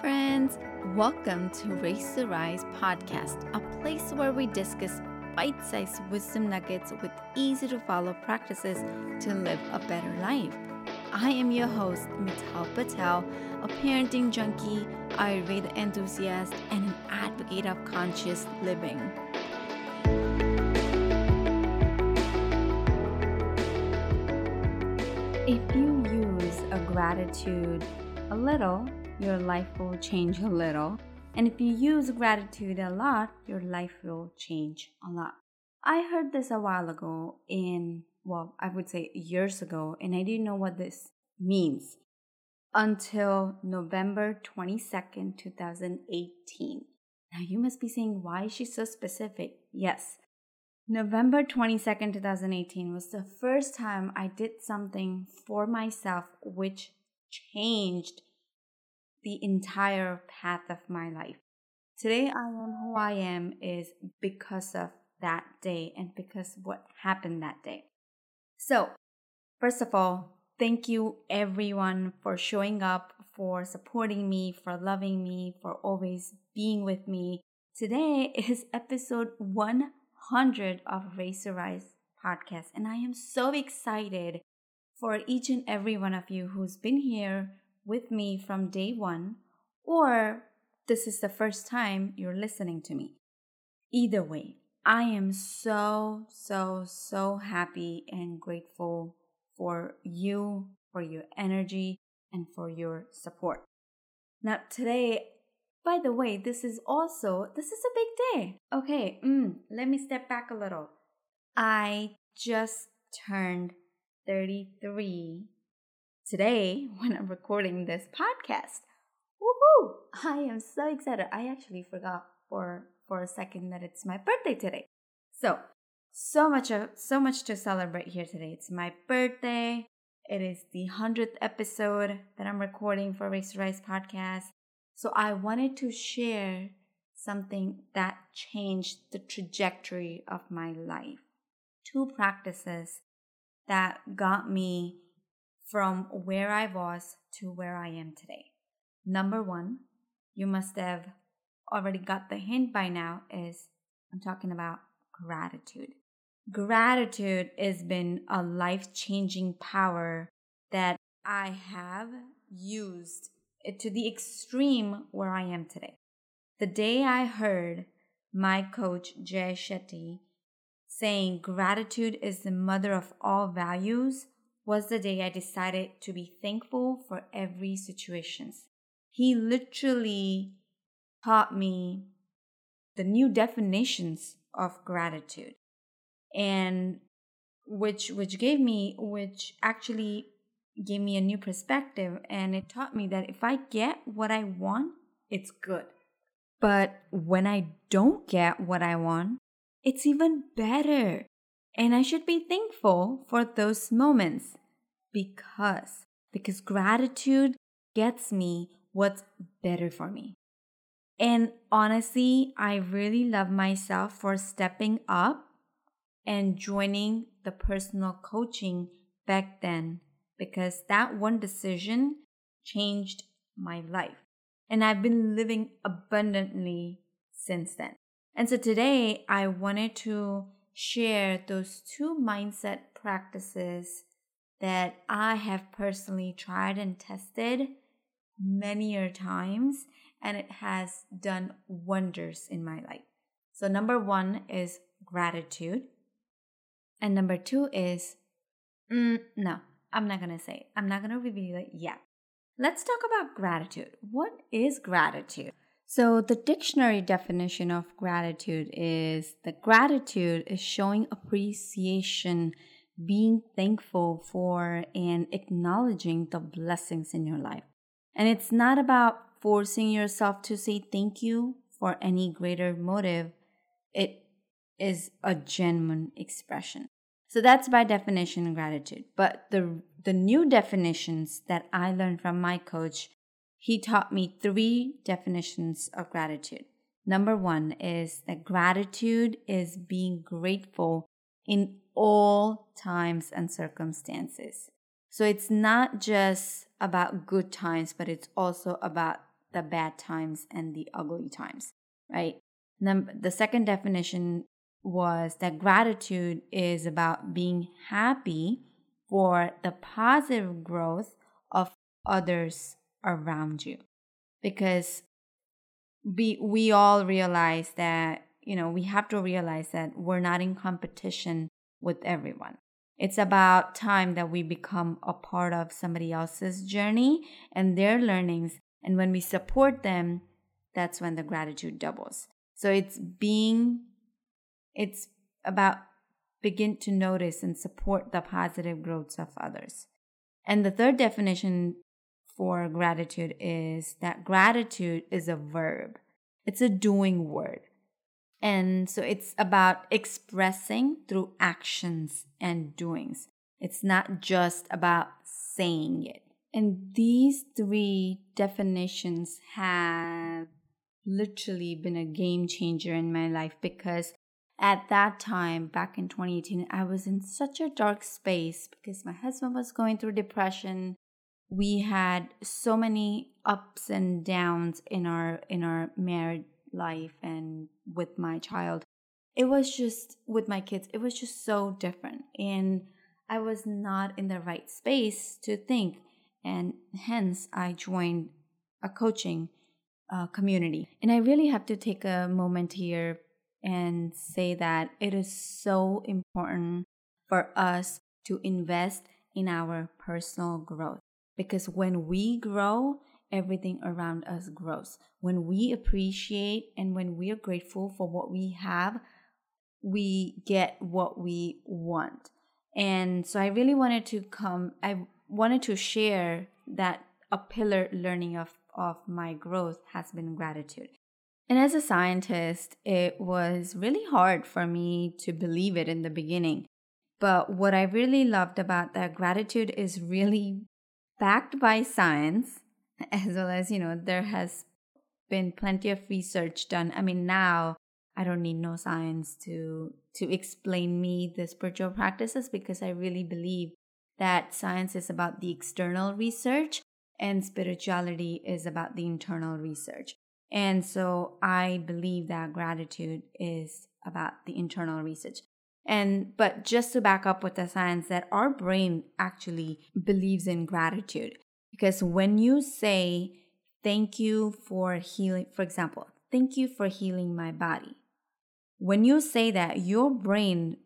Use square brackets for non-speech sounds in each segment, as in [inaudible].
friends. Welcome to Raise to Rise podcast, a place where we discuss bite sized wisdom nuggets with easy to follow practices to live a better life. I am your host, Mital Patel, a parenting junkie, Ayurveda enthusiast, and an advocate of conscious living. If you use a gratitude a little, your life will change a little. And if you use gratitude a lot, your life will change a lot. I heard this a while ago in, well, I would say years ago, and I didn't know what this means until November 22nd, 2018. Now you must be saying, why is she so specific? Yes. November 22nd, 2018 was the first time I did something for myself which changed the entire path of my life. Today I am who I am is because of that day and because what happened that day. So, first of all, thank you everyone for showing up, for supporting me, for loving me, for always being with me. Today [laughs] is episode 100 of Raise to Rise podcast, and I am so excited for each and every one of you who's been here with me from day one, or this is the first time you're listening to me. Either way, I am so, so, so happy and grateful for you, for your energy, and for your support. Now, today, by the way, this is also, this is a big day. Okay, mm, let me step back a little. I just turned 33 today when I'm recording this podcast. Woohoo! I am so excited. I actually forgot for for a second that it's my birthday today. So, so much of, so much to celebrate here today. It's my birthday. It is the 100th episode that I'm recording for Raise to Rise podcast. So, I wanted to share something that changed the trajectory of my life. Two practices that got me from where I was to where I am today. Number one, you must have already got the hint by now, is I'm talking about gratitude. Gratitude has been a life changing power that I have used to the extreme where I am today. The day I heard my coach Jay Shetty saying gratitude is the mother of all values, was the day I decided to be thankful for every situation. He literally taught me the new definitions of gratitude and which which gave me which actually gave me a new perspective and it taught me that if I get what I want, it's good. But when I don't get what I want, it's even better. And I should be thankful for those moments because because gratitude gets me what's better for me. And honestly, I really love myself for stepping up and joining the personal coaching back then because that one decision changed my life. And I've been living abundantly since then. And so today I wanted to share those two mindset practices that I have personally tried and tested many times and it has done wonders in my life. So, number one is gratitude, and number two is mm, no, I'm not gonna say, it. I'm not gonna reveal it yet. Let's talk about gratitude. What is gratitude? So, the dictionary definition of gratitude is that gratitude is showing appreciation, being thankful for, and acknowledging the blessings in your life. And it's not about forcing yourself to say thank you for any greater motive, it is a genuine expression. So that's by definition gratitude. But the the new definitions that I learned from my coach he taught me three definitions of gratitude. Number one is that gratitude is being grateful in all times and circumstances. So it's not just about good times, but it's also about the bad times and the ugly times, right? Number, the second definition was that gratitude is about being happy for the positive growth of others around you. Because we we all realize that, you know, we have to realize that we're not in competition with everyone. It's about time that we become a part of somebody else's journey and their learnings. And when we support them, that's when the gratitude doubles. So it's being, it's about begin to notice and support the positive growths of others. And the third definition for gratitude is that gratitude is a verb, it's a doing word. And so it's about expressing through actions and doings. It's not just about saying it. And these three definitions have literally been a game changer in my life because at that time, back in 2018, I was in such a dark space because my husband was going through depression. We had so many ups and downs in our in our marriage life and with my child. It was just with my kids, it was just so different. And I was not in the right space to think. And hence, I joined a coaching uh, community. And I really have to take a moment here and say that it is so important for us to invest in our personal growth because when we grow, everything around us grows. When we appreciate and when we are grateful for what we have, we get what we want. And so I really wanted to come, I wanted to share that a pillar learning of, of my growth has been gratitude. And as a scientist, it was really hard for me to believe it in the beginning. But what I really loved about that gratitude is really backed by science [laughs] as well as you know there has been plenty of research done. I mean now i don't need no science to to explain me the spiritual practices because i really believe that science is about the external research and spirituality is about the internal research. And so i believe that gratitude is about the internal research and but just to back up with the science that our brain actually believes in gratitude because when you say, thank you for healing, for example, thank you for healing my body, when you say that, your brain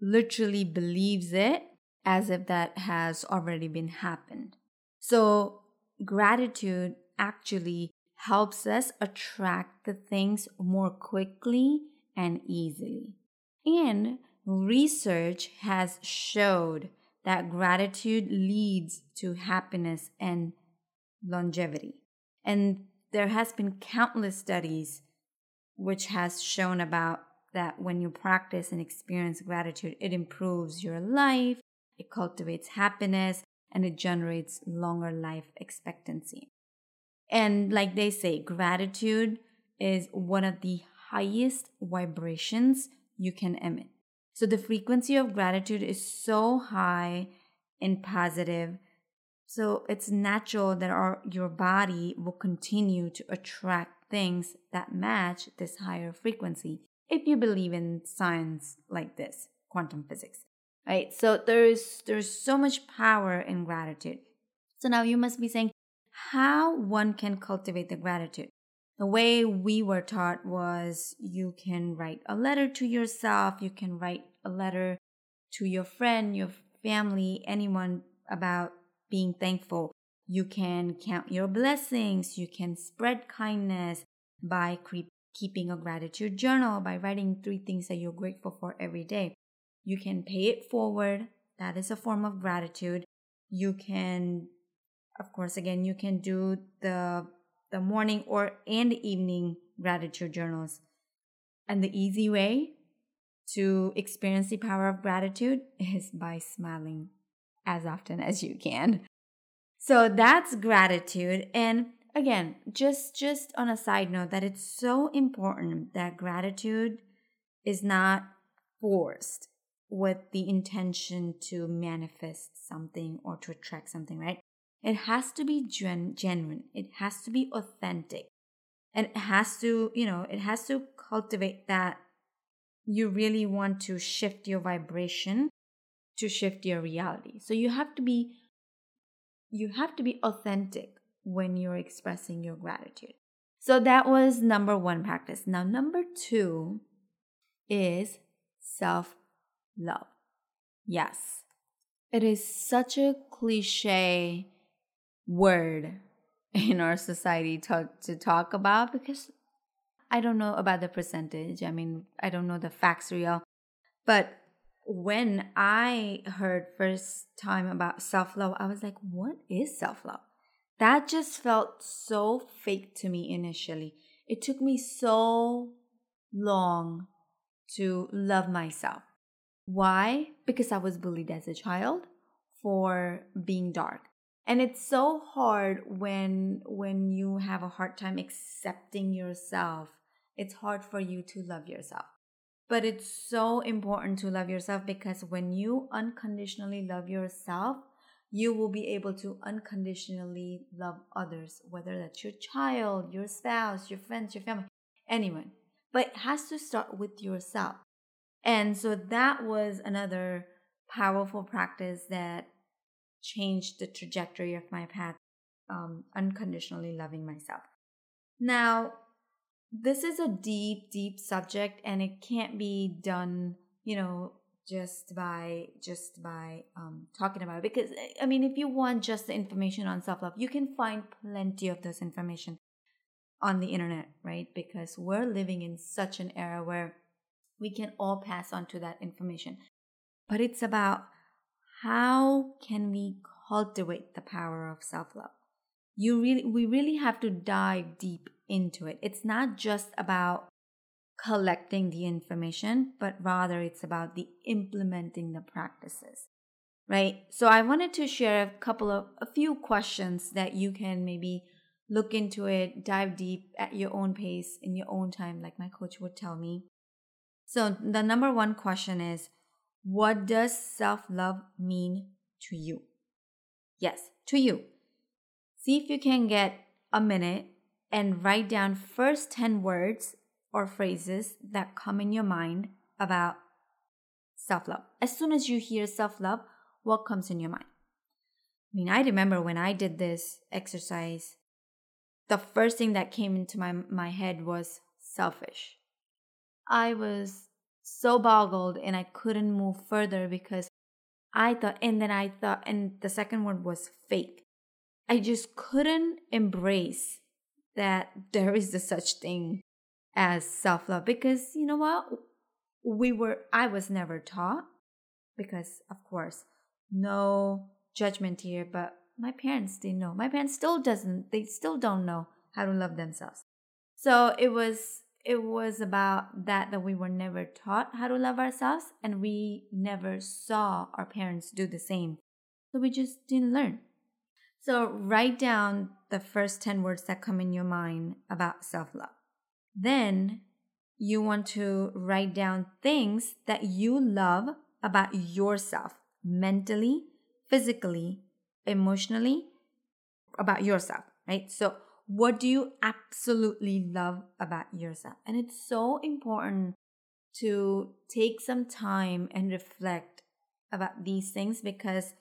literally believes it as if that has already been happened. So, gratitude actually helps us attract the things more quickly and easily. And research has showed that gratitude leads to happiness and longevity. And there has been countless studies which has shown about that when you practice and experience gratitude, it improves your life, it cultivates happiness, and it generates longer life expectancy. And like they say, gratitude is one of the highest vibrations you can emit. So the frequency of gratitude is so high and positive. So it's natural that our your body will continue to attract things that match this higher frequency if you believe in science like this, quantum physics. Right? So there's there's so much power in gratitude. So now you must be saying how one can cultivate the gratitude the way we were taught was you can write a letter to yourself, you can write a letter to your friend, your family, anyone about being thankful. You can count your blessings, you can spread kindness by cre- keeping a gratitude journal, by writing three things that you're grateful for every day. You can pay it forward, that is a form of gratitude. You can, of course, again, you can do the the morning or and evening gratitude journals. And the easy way to experience the power of gratitude [laughs] is by smiling as often as you can. So that's gratitude and again, just just on a side note that it's so important that gratitude is not forced with the intention to manifest something or to attract something, right? It has to be gen- genuine. It has to be authentic. And it has to, you know, it has to cultivate that you really want to shift your vibration to shift your reality. So you have to be you have to be authentic when you're expressing your gratitude. So that was number 1 practice. Now number 2 is self love. Yes. It is such a cliche word in our society to, to talk about because I don't know about the percentage. I mean, I don't know the facts real. But when I heard first time about self-love, I was like, what is self-love? That just felt so fake to me initially. It took me so long to love myself. Why? Because I was bullied as a child for being dark. And it's so hard when when you have a hard time accepting yourself. It's hard for you to love yourself. But it's so important to love yourself because when you unconditionally love yourself, you will be able to unconditionally love others, whether that's your child, your spouse, your friends, your family, anyone. But it has to start with yourself. And so that was another powerful practice that changed the trajectory of my path, um, unconditionally loving myself. Now, this is a deep, deep subject, and it can't be done, you know, just by just by um, talking about it. Because I mean, if you want just the information on self love, you can find plenty of this information on the internet, right? Because we're living in such an era where we can all pass on to that information. But it's about how can we cultivate the power of self-love? You really we really have to dive deep into it. It's not just about collecting the information, but rather it's about the implementing the practices. Right? So I wanted to share a couple of a few questions that you can maybe look into it, dive deep at your own pace in your own time like my coach would tell me so, the number one question is What does self love mean to you? Yes, to you. See if you can get a minute and write down first 10 words or phrases that come in your mind about self love. As soon as you hear self love, what comes in your mind? I mean, I remember when I did this exercise, the first thing that came into my, my head was selfish. I was so boggled and I couldn't move further because I thought, and then I thought, and the second word was fake. I just couldn't embrace that [laughs] there is a such thing as self love because you know what? We were, I was never taught because, of course, no judgment here, but my parents didn't know. My parents still doesn't, they still don't know how to love themselves. So it was it was about that that we were never taught how to love ourselves and we never saw our parents do the same. So we just didn't learn. So write down the first 10 words that come in your mind about self-love. Then you want to write down things that you love about yourself mentally physically emotionally about yourself right? So what do you absolutely love about yourself? And it's so important to take some time and reflect about these things because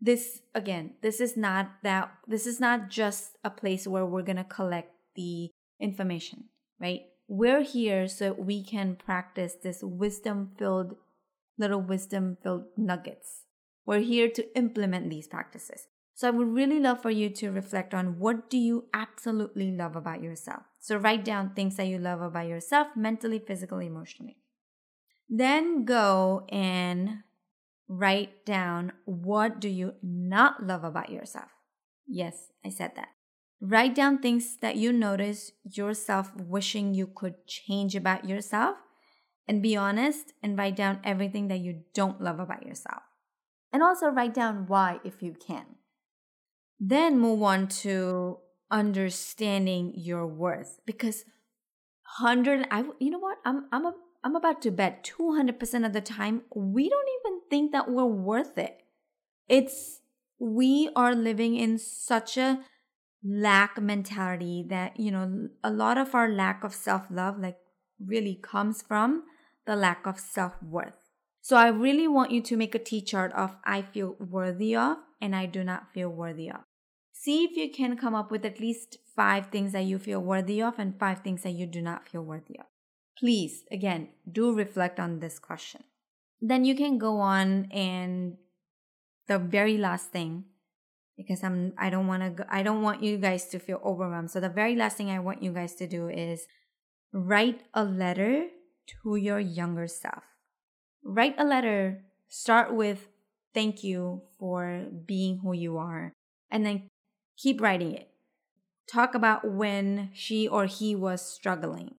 this again this is not that this is not just a place where we're going to collect the information right? We're here so we can practice this wisdom filled little wisdom filled nuggets. We're here to implement these practices so I would really love for you to reflect on what do you absolutely love about yourself. So write down things that you love about yourself mentally, physically, emotionally. Then go and write down what do you not love about yourself. Yes, I said that. Write down things that you notice yourself wishing you could change about yourself and be honest and write down everything that you don't love about yourself. And also write down why if you can. Then move on to understanding your worth because 100 I you know what? I'm I'm a, I'm about to bet 200% of the time we don't even think that we're worth it. It's we are living in such a lack mentality that, you know, a lot of our lack of self love, like, really comes from the lack of self worth. So I really want you to make a T chart of I feel worthy of and I do not feel worthy of. See if you can come up with at least five things that you feel worthy of and five things that you do not feel worthy of. Please, again, do reflect on this question. Then you can go on and the very last thing because I'm I don't want to I don't want you guys to feel overwhelmed. So the very last thing I want you guys to do is write a letter to your younger self. Write a letter, start with thank you for being who you are and then keep writing it. Talk about when she or he was struggling.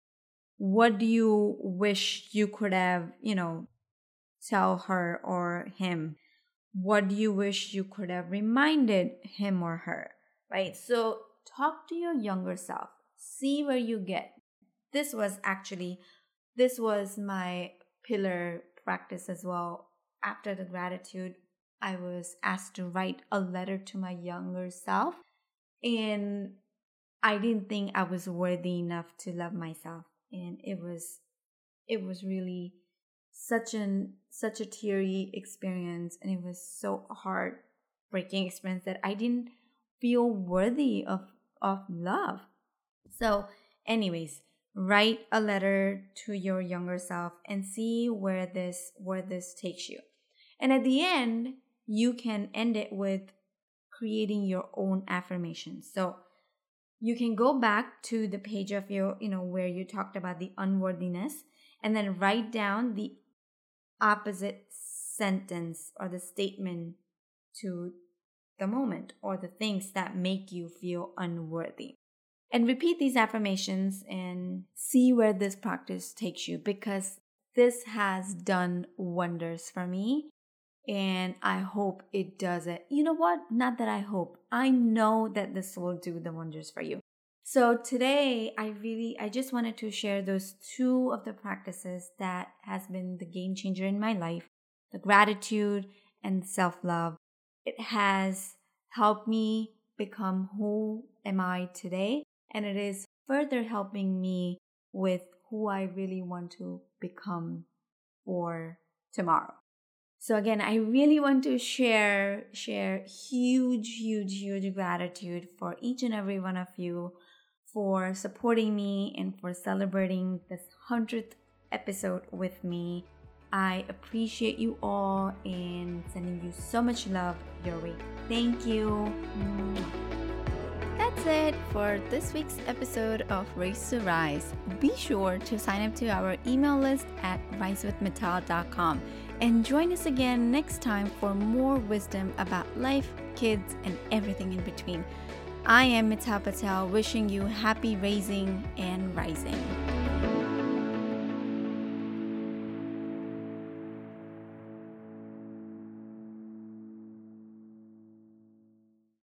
What do you wish you could have, you know, tell her or him? What do you wish you could have reminded him or her? Right? So talk to your younger self. See where you get. This was actually this was my pillar practice as well. After the gratitude, I was asked to write a letter to my younger self. And I didn't think I was worthy enough to love myself. And it was it was really such an such a teary experience and it was so heartbreaking experience that I didn't feel worthy of of love. So anyways, write a letter to your younger self and see where this where this takes you. And at the end, you can end it with creating your own affirmations. So you can go back to the page of your, you know, where you talked about the unworthiness and then write down the opposite sentence or the statement to the moment or the things that make you feel unworthy. And repeat these affirmations and see where this practice takes you because this has done wonders for me. And I hope it does it. You know what? Not that I hope. I know that this will do the wonders for you. So today I really I just wanted to share those two of the practices that has been the game changer in my life. The gratitude and self-love. It has helped me become who am I today and it is further helping me with who I really want to become for tomorrow. So again, I really want to share share huge huge huge gratitude for each and every one of you for supporting me and for celebrating this 100th episode with me. I appreciate you all and sending you so much love your way. Thank you. That's it for this week's episode of Raise to Rise. Be sure to sign up to our email list at risewithmital.com and join us again next time for more wisdom about life, kids, and everything in between. I am Mital Patel, wishing you happy raising and rising.